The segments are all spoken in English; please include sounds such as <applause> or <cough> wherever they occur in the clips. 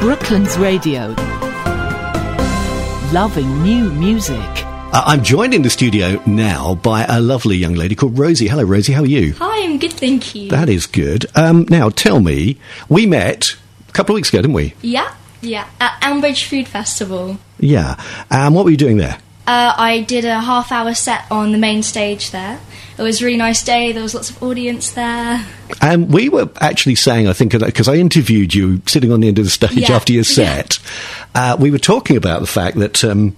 Brooklands Radio. Loving new music. Uh, I'm joined in the studio now by a lovely young lady called Rosie. Hello, Rosie. How are you? Hi, I'm good, thank you. That is good. Um, now, tell me, we met a couple of weeks ago, didn't we? yeah, yeah, at Elmbridge Food Festival. Yeah. And what were you doing there? Uh, I did a half hour set on the main stage there. It was a really nice day, there was lots of audience there. And we were actually saying, I think, because I interviewed you sitting on the end of the stage Yeah. after your set, uh, we were talking about the fact that um,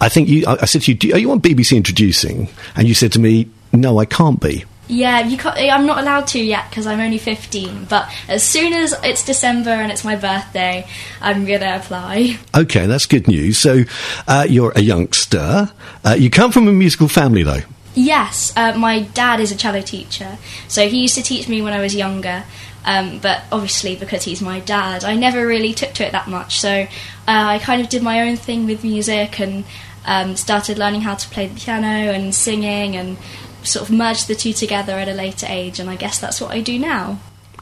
I think you, I I said to you, Are you on BBC Introducing? And you said to me, No, I can't be. Yeah, you can't, I'm not allowed to yet because I'm only 15, but as soon as it's December and it's my birthday, I'm gonna apply. Okay, that's good news. So uh, you're a youngster. Uh, you come from a musical family, though. Yes, uh, my dad is a cello teacher, so he used to teach me when I was younger. Um, but obviously, because he's my dad, I never really took to it that much. So uh, I kind of did my own thing with music and um, started learning how to play the piano and singing and sort of merged the two together at a later age. And I guess that's what I do now.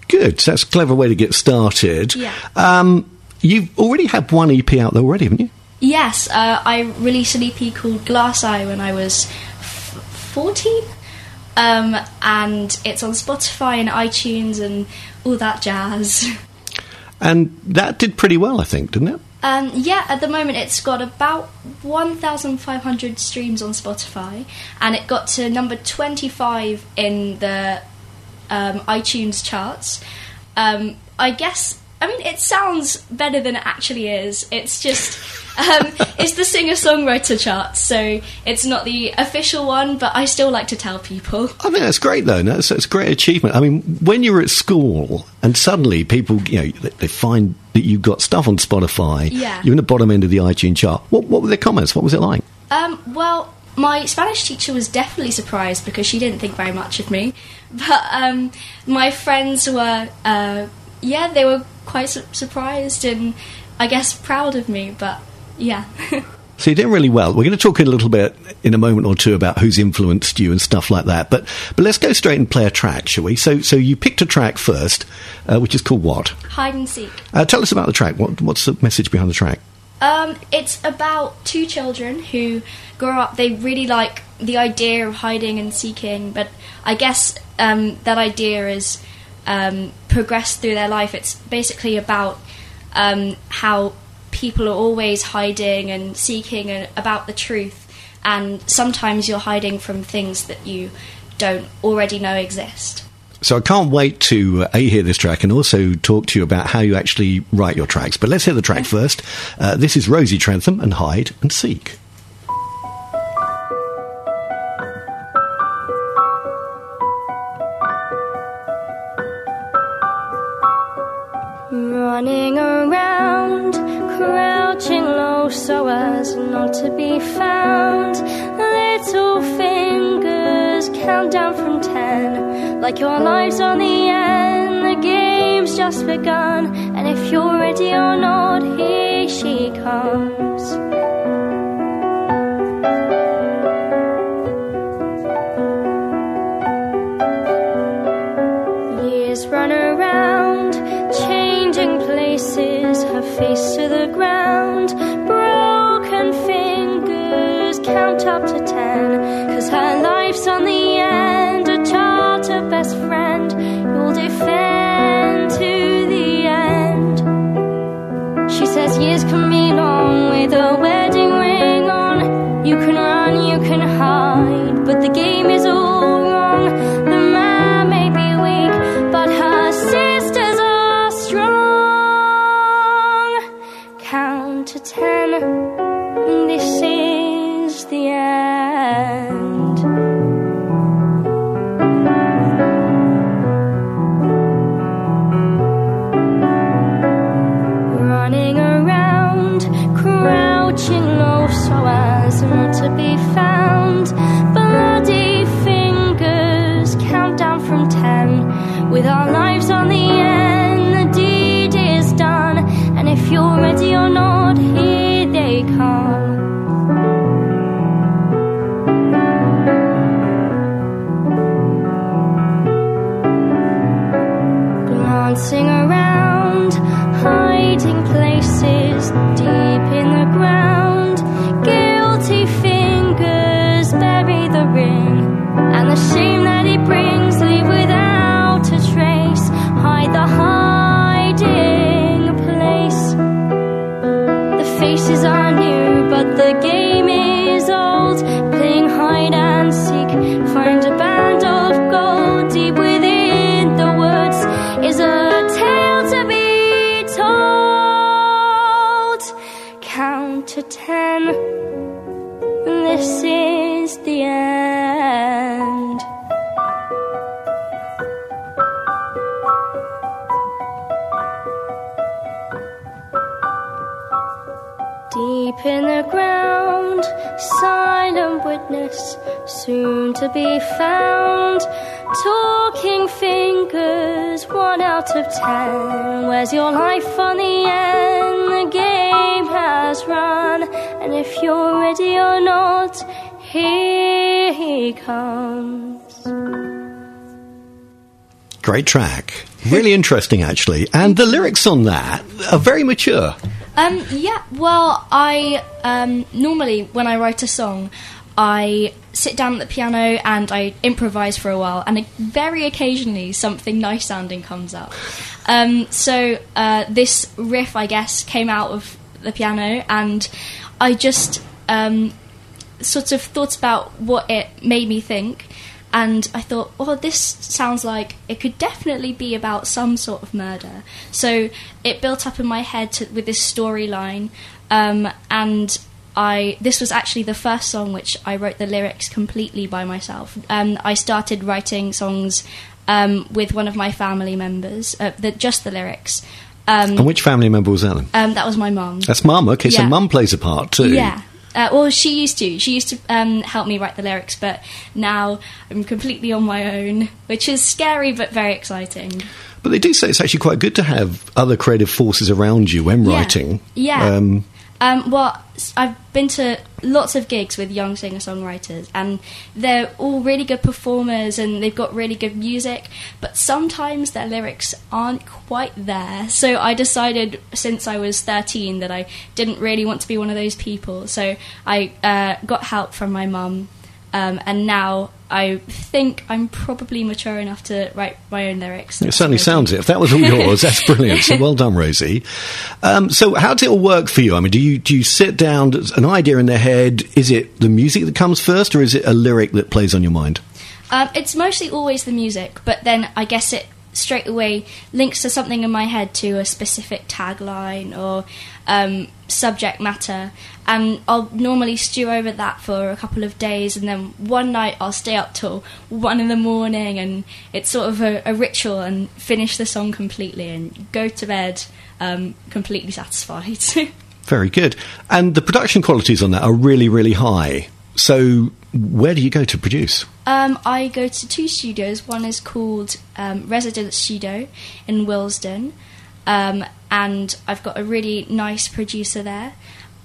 Good. So that's a clever way to get started. Yeah. Um, you've already had one EP out there already, haven't you? Yes, uh, I released an EP called Glass Eye when I was f- 14. Um, and it's on Spotify and iTunes and all that jazz. And that did pretty well, I think, didn't it? Um, yeah, at the moment it's got about 1,500 streams on Spotify, and it got to number 25 in the um, iTunes charts. Um, I guess, I mean, it sounds better than it actually is. It's just, <laughs> um, it's the singer songwriter chart, so it's not the official one, but I still like to tell people. I mean, that's great, though. That's, that's a great achievement. I mean, when you're at school and suddenly people, you know, they, they find that you've got stuff on Spotify, Yeah. you're in the bottom end of the iTunes chart. What, what were their comments? What was it like? Um, well, my Spanish teacher was definitely surprised because she didn't think very much of me. But um, my friends were, uh, yeah, they were quite su- surprised and I guess proud of me. But yeah. <laughs> So you did really well. We're going to talk a little bit in a moment or two about who's influenced you and stuff like that. But but let's go straight and play a track, shall we? So so you picked a track first, uh, which is called what? Hide and seek. Uh, tell us about the track. What, what's the message behind the track? Um, it's about two children who grow up. They really like the idea of hiding and seeking, but I guess um, that idea is um, progressed through their life. It's basically about um, how people are always hiding and seeking and about the truth, and sometimes you're hiding from things that you don't already know exist. So I can't wait to uh, a hear this track and also talk to you about how you actually write your tracks. But let's hear the track first. Uh, this is Rosie Trentham and Hide and Seek. If you're ready or not, here he comes. Great track. Really interesting, actually. And the lyrics on that are very mature. Um, yeah, well, I um, normally when I write a song, I sit down at the piano and I improvise for a while, and very occasionally something nice sounding comes up. Um, so uh, this riff, I guess, came out of the piano, and I just um, sort of thought about what it made me think. And I thought, oh, this sounds like it could definitely be about some sort of murder. So it built up in my head to, with this storyline, um, and I this was actually the first song which I wrote the lyrics completely by myself. Um, I started writing songs um, with one of my family members, uh, the, just the lyrics. Um, And which family member was that then? um, that was my mum. That's mum. Okay, so Yeah. mum plays a part too. Yeah. Uh, well, she used to. She used to um, help me write the lyrics, but now I'm completely on my own, which is scary but very exciting. But they do say it's actually quite good to have other creative forces around you when Yeah. writing. Yeah. Um, Um, well, I've been to lots of gigs with young singer songwriters, and they're all really good performers and they've got really good music, but sometimes their lyrics aren't quite there. So I decided since I was 13 that I didn't really want to be one of those people. So I uh, got help from my mum, um, and now I think I'm probably mature enough to write my own lyrics. it certainly sounds it. If that was all yours, that's <laughs> brilliant. So well done, Rosie. Um, so how does it all work for you? I mean, do you do you sit down, an idea in the head? Is it the music that comes first, or is it a lyric that plays on your mind? Um, it's mostly always the music, but then I guess it straight away links to something in my head to a specific tagline or um, subject matter, and I'll normally stew over that for a couple of days, and then one night I'll stay up till one in the morning, and it's sort of a, a ritual, and finish the song completely, and go to bed um, completely satisfied. <laughs> Very good. And the production qualities on that are really, really high. So where do you go to produce? Um, I go to two studios. One is called um, Residence Studio in Willesden, um, and I've got a really nice producer there.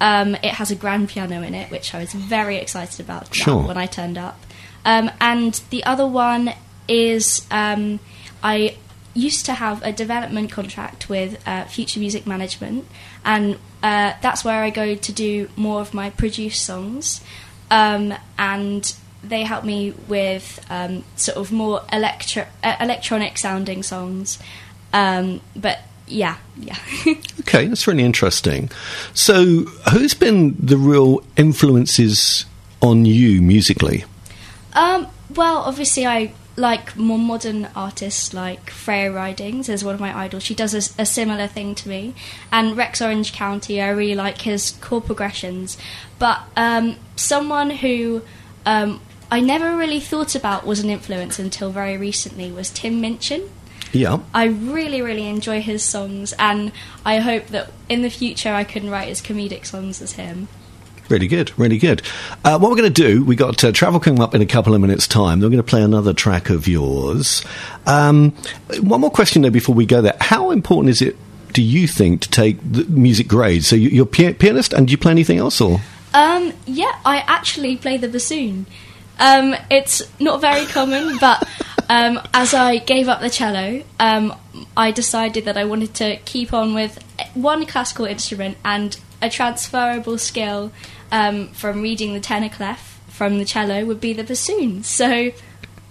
Um, it has a grand piano in it, which I was very excited about Sure. when I turned up. Um, and the other one is um, I used to have a development contract with uh, Future Music Management, and uh, that's where I go to do more of my produced songs. Um, and they help me with um, sort of more electro- uh, electronic sounding songs. Um, but yeah, yeah. <laughs> Okay, that's really interesting. So who's been the real influences on you musically? Um, well, obviously, I like more modern artists like Freya Ridings is one of my idols. She does a similar thing to me. And Rex Orange County, I really like his chord progressions. But um, someone who um, I never really thought about was an influence until very recently was Tim Minchin. Yeah. I really, really enjoy his songs, and I hope that in the future I can write as comedic songs as him. Really good, really good. Uh, what we're going to do, we got uh, travel coming up in a couple of minutes' time. We're going to play another track of yours. Um, one more question though before we go there. How important is it, do you think, to take music grades? So you, you're a pia- pianist, and do you play anything else, or Um, yeah, I actually play the bassoon. Um, it's not very common, but um, as I gave up the cello, um, I decided that I wanted to keep on with one classical instrument and a transferable skill um, from reading the tenor clef from the cello would be the bassoon. So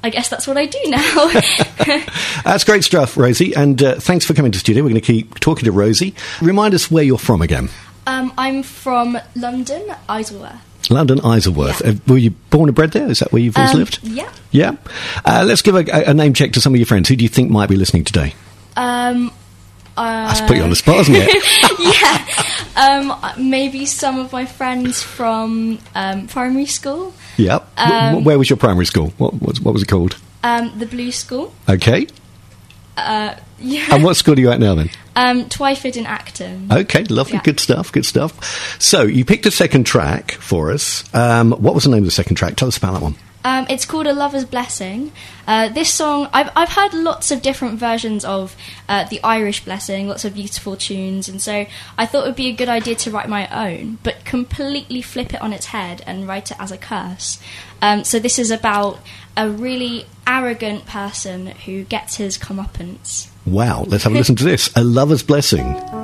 I guess that's what I do now. <laughs> <laughs> That's great stuff, Rosie. And uh, thanks for coming to the studio. We're going to keep talking to Rosie. Remind us where you're from again. um, I'm from London, Isleworth. London, Isleworth. Yeah. Uh, were you born and bred there? Is that where you've always Um, lived? Yeah. Yeah. Uh, let's give a, a name check to some of your friends. Who do you think might be listening today? Um, uh, That's put you on the spot, isn't it? <laughs> yeah. Um, maybe some of my friends from um, primary school, yeah. W- Um, where was your primary school? What, what, what was it called? um, the Blue School. Okay. Uh, yeah. And what school are you at now then? Um, Twyford in Acton. Okay, lovely, Yeah. good stuff, good stuff. So you picked a second track for us. Um, what was the name of the second track? Tell us about that one. Um, it's called A Lover's Blessing. Uh, this song, I've, I've heard lots of different versions of uh, the Irish Blessing, lots of beautiful tunes, and so I thought it would be a good idea to write my own, but completely flip it on its head and write it as a curse. Um, so this is about a really arrogant person who gets his comeuppance. Wow, let's have a listen to this. A Lover's Blessing.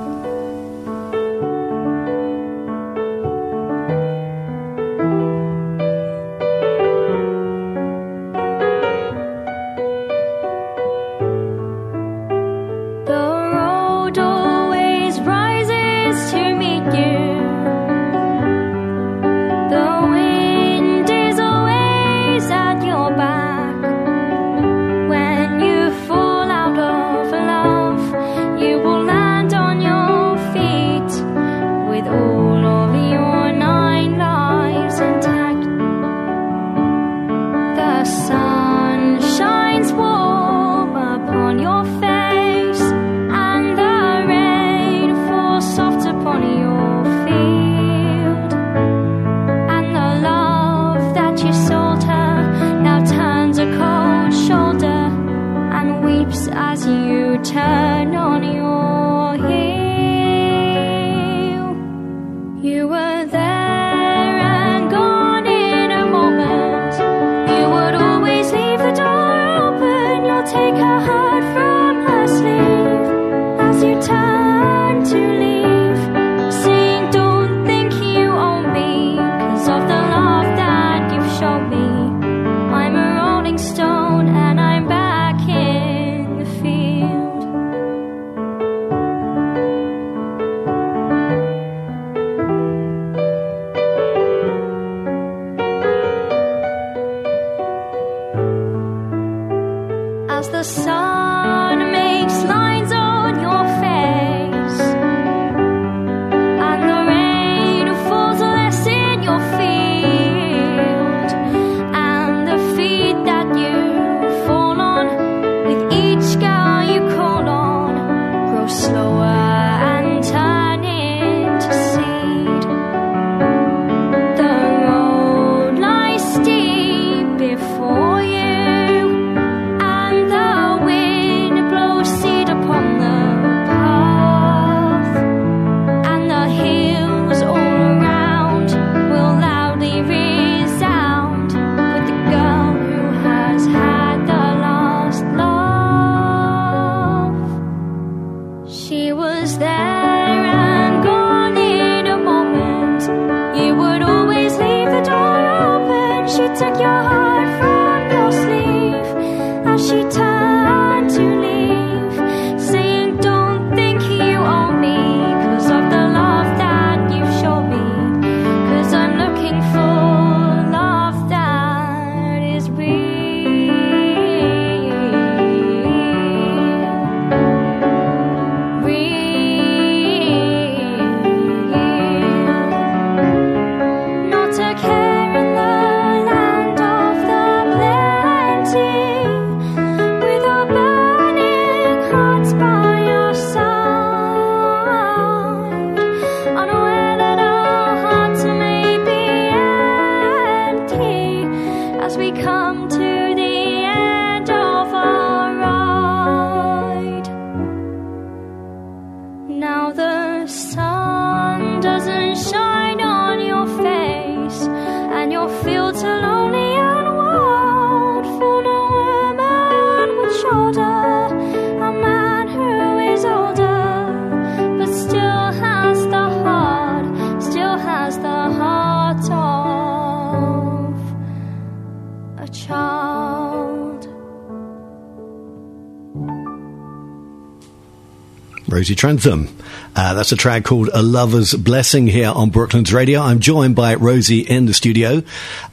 Rosie Trentham. Uh, that's a track called A Lover's Blessing here on Brooklands Radio. I'm joined by Rosie in the studio.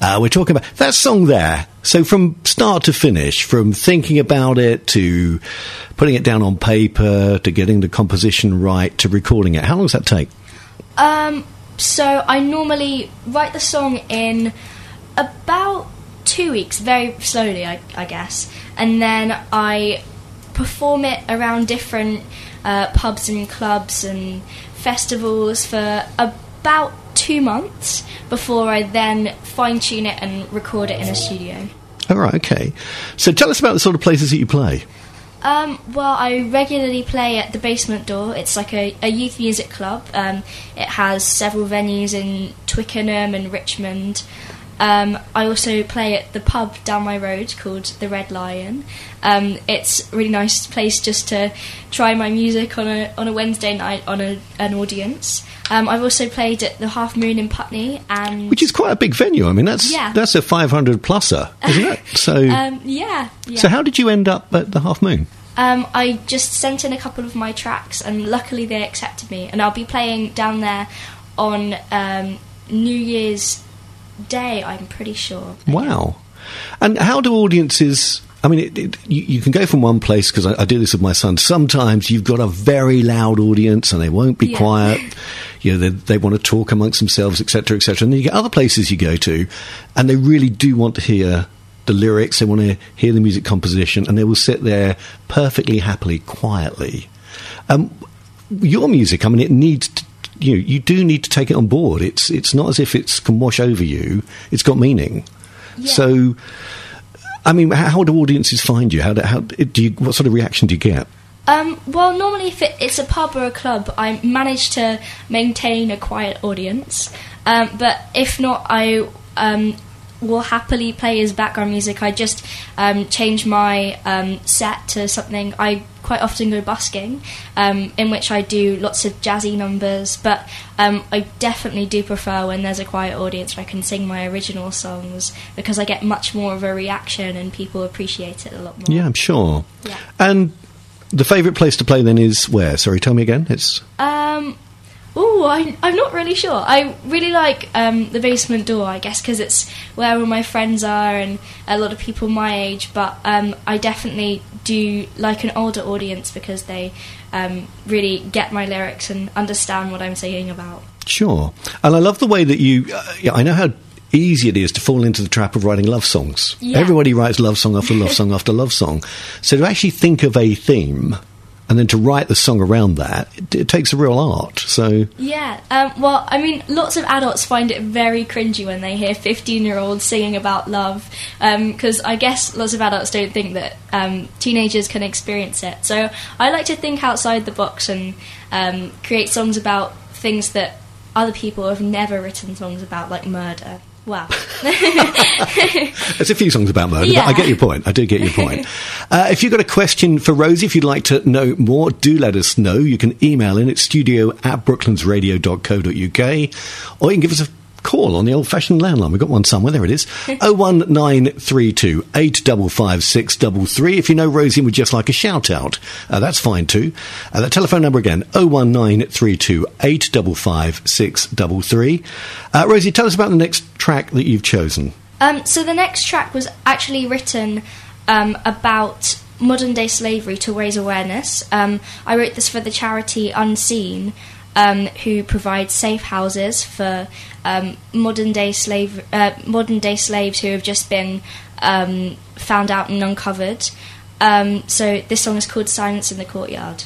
Uh, we're talking about that song there. So from start to finish, from thinking about it to putting it down on paper to getting the composition right to recording it, how long does that take? Um, so I normally write the song in about two weeks, very slowly, I, I guess, and then I perform it around different uh, pubs and clubs and festivals for about two months before I then fine tune it and record it in a studio. All right, okay. So tell us about the sort of places that you play. Um, well, I regularly play at the Basement Door. It's like a, a youth music club. Um, it has several venues in Twickenham and Richmond. Um, I also play at the pub down my road called the Red Lion. Um, it's a really nice place just to try my music on a on a Wednesday night on a, an audience. Um, I've also played at the Half Moon in Putney, and Which is quite a big venue. I mean, that's Yeah. that's a 500 pluser, isn't it? <laughs> So, um, yeah, yeah. so how did you end up at the Half Moon? Um, I just sent in a couple of my tracks, and luckily they accepted me. And I'll be playing down there on um, New Year's Day. I'm pretty sure. Wow. And how do audiences? I mean, it, it, you, you can go from one place because I, I do this with my son. Sometimes you've got a very loud audience and they won't be Yeah. quiet. <laughs> You know, they, they want to talk amongst themselves, etc., etc. And then you get other places you go to, and they really do want to hear the lyrics. They want to hear the music composition, and they will sit there perfectly happily, quietly. Um, your music, I mean, it needs. To, you know, you do need to take it on board. It's it's not as if it can wash over you. It's got meaning. Yeah. So, I mean, how, how do audiences find you? How do, how do you? What sort of reaction do you get? Um, well, normally if it, it's a pub or a club, I manage to maintain a quiet audience. Um, but if not, I um, will happily play as background music. I just um, change my um, set to something. I quite often go busking, um, in which I do lots of jazzy numbers. But um, I definitely do prefer when there's a quiet audience where I can sing my original songs because I get much more of a reaction and people appreciate it a lot more. Yeah, I'm sure. Yeah. And the favourite place to play then is where? Sorry, tell me again. It's Um, oh, I, I'm not really sure. I really like um, the basement door, I guess, because it's where all my friends are and a lot of people my age. But um, I definitely do like an older audience because they um, really get my lyrics and understand what I'm singing about. sure. And I love the way that you. Uh, yeah, I know how easy it is to fall into the trap of writing love songs. Yeah. Everybody writes love song after love song after love song. So to actually think of a theme and then to write the song around that, it, it takes a real art. So Yeah, um, well, I mean, lots of adults find it very cringy when they hear 15 year olds singing about love, because I guess lots of adults don't think that um, teenagers can experience it. So I like to think outside the box and um, create songs about things that other people have never written songs about, like murder. Wow. There's a few songs about murder, but I get your point. I do get your point. uh, if you've got a question for Rosie, if you'd like to know more, do let us know. You can email in at studio at brooklandsradio.co.uk or you can give us a call on the old fashioned landline. We've got one somewhere. There it is. <laughs> 01932 855 633. If you know Rosie and would just like a shout out, uh, that's fine too. Uh, that telephone number again 01932 855 633. Uh, Rosie, tell us about the next track that you've chosen. Um, so the next track was actually written um, about modern day slavery to raise awareness. Um, I wrote this for the charity Unseen, um, who provide safe houses for um, modern day slave uh, modern day slaves who have just been um, found out and uncovered. Um, so this song is called "Silence in the Courtyard."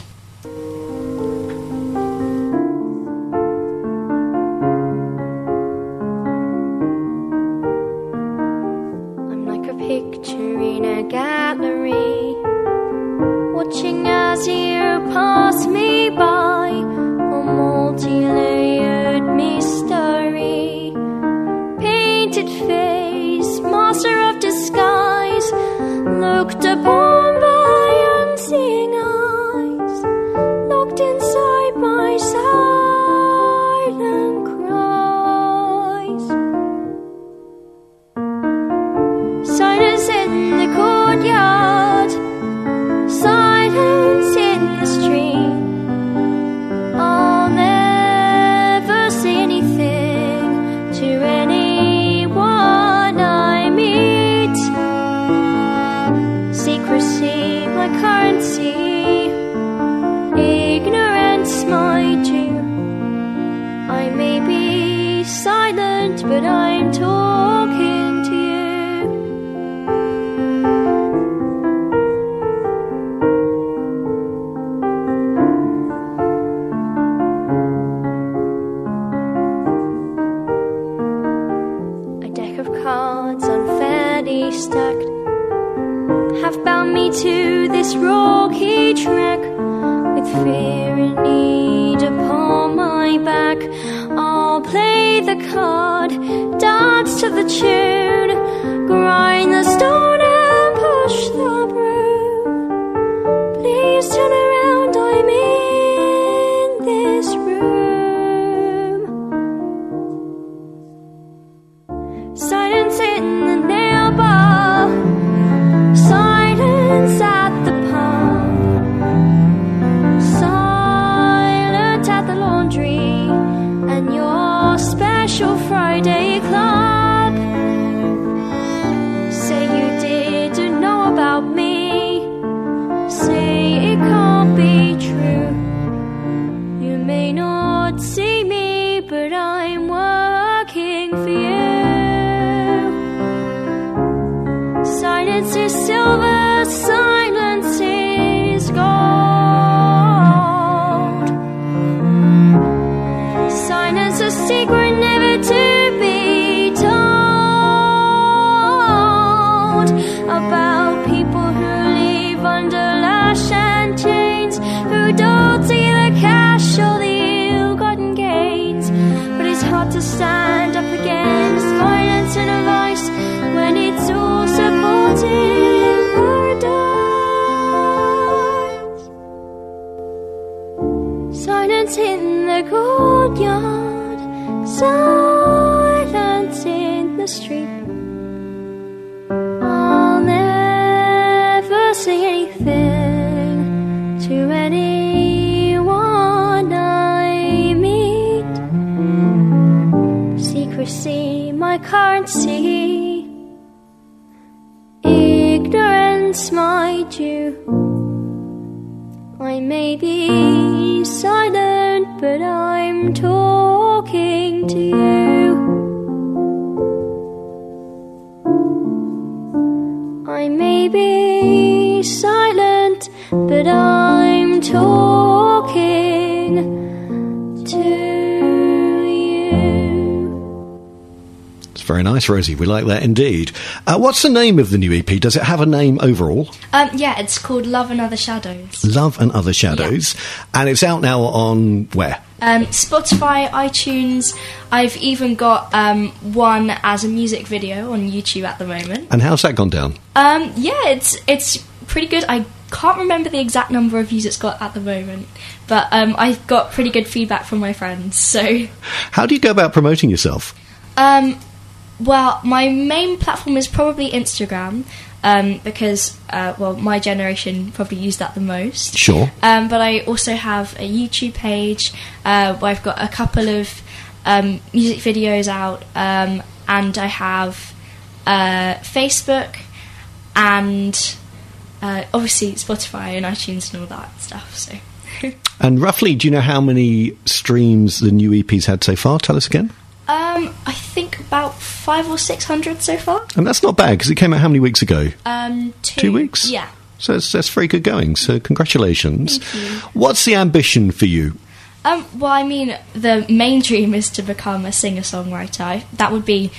Stand up against violence and vice when it's all supporting paradise. Silence in the courtyard, silence I may be silent, but I'm talking to you. It's very nice, Rosie. We like that indeed. Uh, what's the name of the new EP? Does it have a name overall? Um, yeah, it's called Love and Other Shadows. Love and Other Shadows. And it's out now on where? Um, Spotify, iTunes. I've even got um, one as a music video on YouTube at the moment. And how's that gone down? Um, yeah, it's it's pretty good. I can't remember the exact number of views it's got at the moment, but um, I've got pretty good feedback from my friends. So, How do you go about promoting yourself? Well, my main platform is probably Instagram um, because, uh, well, my generation probably use that the most. Sure. Um, but I also have a YouTube page uh, where I've got a couple of um, music videos out, um, and I have uh, Facebook and uh, obviously Spotify and iTunes and all that stuff. So. <laughs> And roughly, do you know how many streams the new EP's had so far? Tell us again. Um, I think about five or six hundred so far. And that's not bad because it came out how many weeks ago? Um, two, Two weeks? Yeah. So it's, that's very good going. So congratulations. Thank you. What's the ambition for you? Um, well, I mean, the main dream is to become a singer songwriter. That would be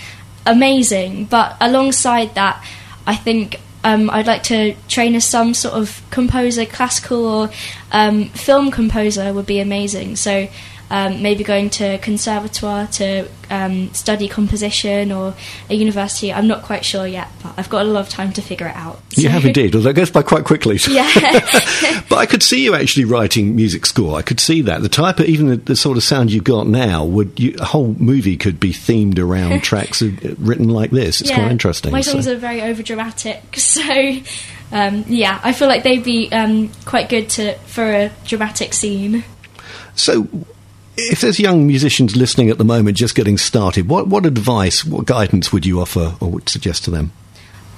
amazing. But alongside that, I think um, I'd like to train as some sort of composer, classical or um, film composer would be amazing. So um, maybe going to conservatoire to um, study composition or a university. I'm not quite sure yet, but I've got a lot of time to figure it out. You have indeed. Well, that goes by quite quickly. <laughs> Yeah. <laughs> but I could see you actually writing music score. I could see that. The type of, even the, the sort of sound you've got now, would you, a whole movie could be themed around <laughs> tracks uh, written like this. It's quite interesting. My so- songs are very overdramatic, so um, yeah, I feel like they'd be um, quite good to for a dramatic scene. So, if there's young musicians listening at the moment, just getting started, what, what advice, what guidance would you offer or would suggest to them?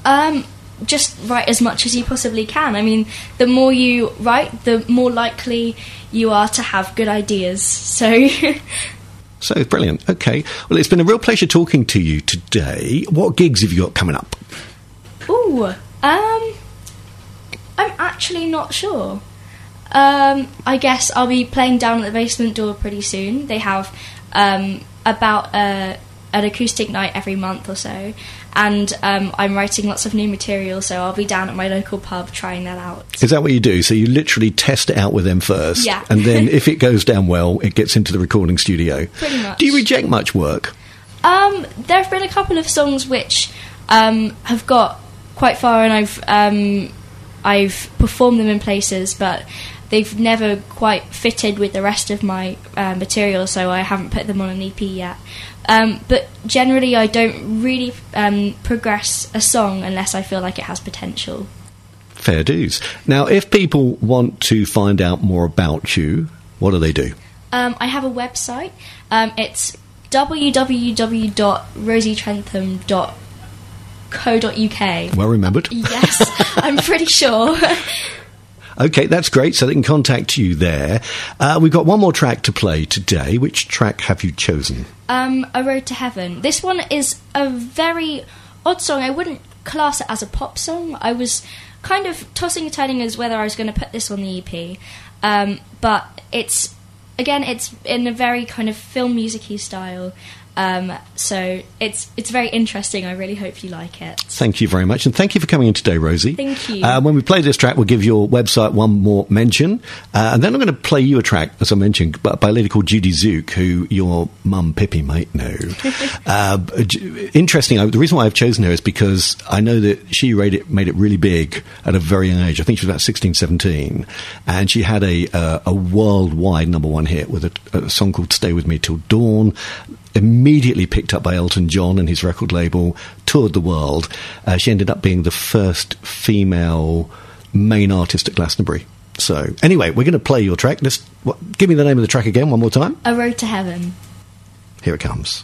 Um, just write as much as you possibly can. I mean, the more you write, the more likely you are to have good ideas. So, <laughs> So brilliant. Okay. Well, it's been a real pleasure talking to you today. What gigs have you got coming up? Ooh, um, I'm actually not sure. Um, I guess I'll be playing down at the basement door pretty soon. They have um, about uh, an acoustic night every month or so, and um, I'm writing lots of new material, so I'll be down at my local pub trying that out. Is that what you do? So you literally test it out with them first, Yeah. and then <laughs> if it goes down well, it gets into the recording studio. Pretty much. Do you reject much work? Um, there have been a couple of songs which um, have got quite far, and I've um, I've performed them in places, but they've never quite fitted with the rest of my uh, material, so I haven't put them on an EP yet. Um, but generally, I don't really um, progress a song unless I feel like it has potential. Fair dues. Now, if people want to find out more about you, what do they do? Um, I have a website. Um, it's www.rosietrentham.co.uk. Well remembered. Yes, I'm pretty sure. <laughs> Okay, that's great. So they can contact you there. Uh, we've got one more track to play today. Which track have you chosen? um, A Road to Heaven. This one is a very odd song. I wouldn't class it as a pop song. I was kind of tossing and turning as whether I was going to put this on the EP. Um, but it's, again, it's in a very kind of film music style. Um, so it's it's very interesting. I really hope you like it. Thank you very much, and thank you for coming in today, Rosie. Thank you. Uh, when we play this track, we'll give your website one more mention, uh, and then I'm going to play you a track, as I mentioned, by, by a lady called Judie Tzuke, who your mum Pippi might know. <laughs> uh, interesting. I, the reason why I've chosen her is because I know that she made it, made it really big at a very young age. I think she was about 16, 17, and she had a uh, a worldwide number one hit with a, a song called "Stay with Me Till Dawn." Immediately picked up by Elton John and his record label, toured the world. Uh, she ended up being the first female main artist at Glastonbury. So, anyway, we're going to play your track. Let's, what, give me the name of the track again, one more time. A Road to Heaven. Here it comes.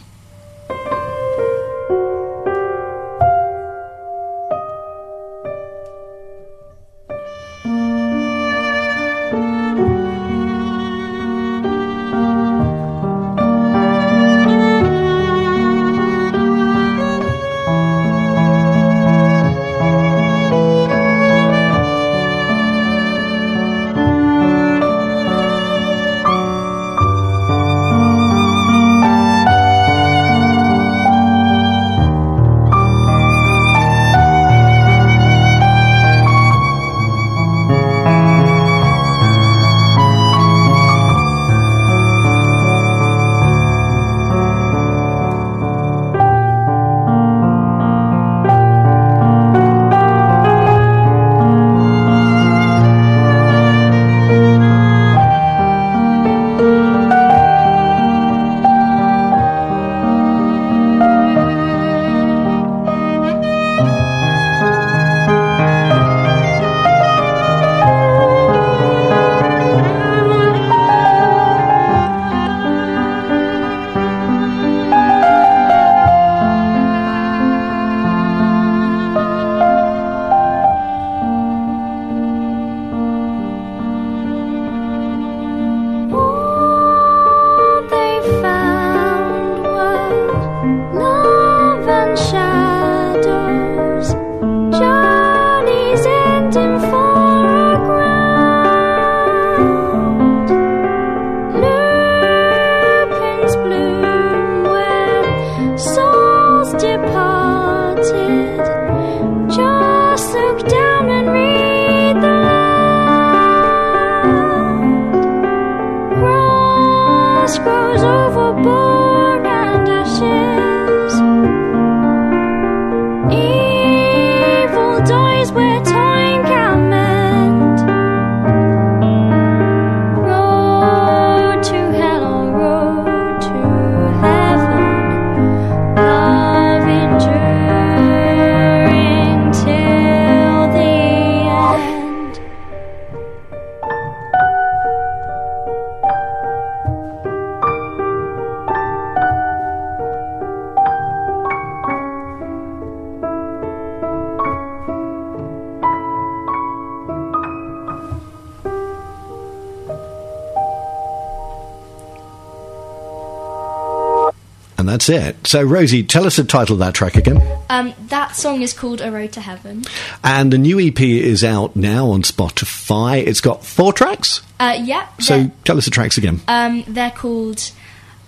That's it. So, Rosie, tell us the title of that track again. Um, that song is called A Road to Heaven. And the new EP is out now on Spotify. It's got four tracks. Uh, yeah. So, tell us the tracks again. Um, they're called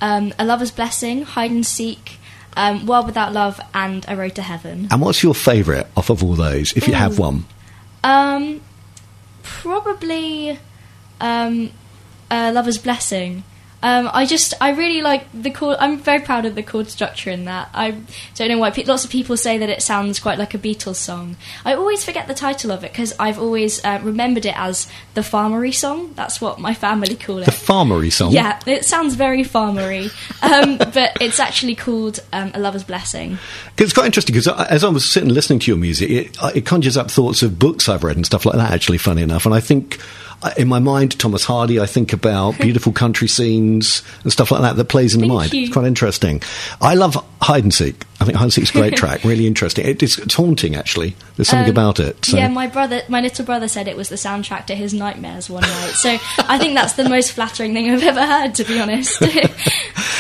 um, A Lover's Blessing, Hide and Seek, um, World Without Love, and A Road to Heaven. And what's your favourite off of all those, if you have one? Um, probably um, uh, Lover's Blessing. Um, I just, I really like the chord. I'm very proud of the chord structure in that. I don't know why. Pe- lots of people say that it sounds quite like a Beatles song. I always forget the title of it because I've always uh, remembered it as the Farmery song. That's what my family call it. The Farmery song. Yeah, it sounds very farmery, um, <laughs> but it's actually called um, A Lover's Blessing. it's quite interesting because as I was sitting listening to your music, it, it conjures up thoughts of books I've read and stuff like that. Actually, funny enough, and I think in my mind, Thomas Hardy. I think about <laughs> beautiful country scenes and stuff like that that plays in the mind. you. It's quite interesting. I love hide and seek. I think hide and seek's a great <laughs> track. Really interesting. It, it's, it's haunting actually. There's something Um, about it. So. Yeah, my brother, my little brother said it was the soundtrack to his nightmares one night. So I think that's the most flattering thing I've ever heard, to be honest. <laughs>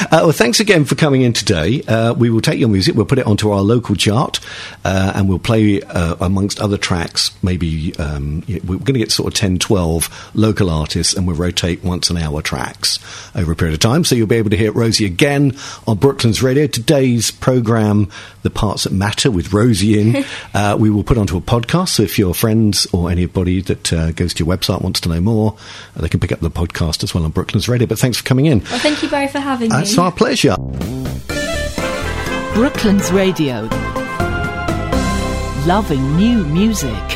Uh, well, thanks again for coming in today. Uh, we will take your music, we'll put it onto our local chart, uh, and we'll play uh, amongst other tracks. Maybe um, we're going to get sort of 10, 12 local artists, and we'll rotate once an hour tracks over a period of time. So you'll be able to hear Rosie again on Brooklands Radio. Today's program, The Parts That Matter, with Rosie in, <laughs> uh, we will put onto a podcast. So if your friends or anybody that uh, goes to your website wants to know more, uh, they can pick up the podcast as well on Brooklands Radio. But thanks for coming in. well, thank you, Barry, for having me. It's our pleasure. Brooklands Radio. Loving new music.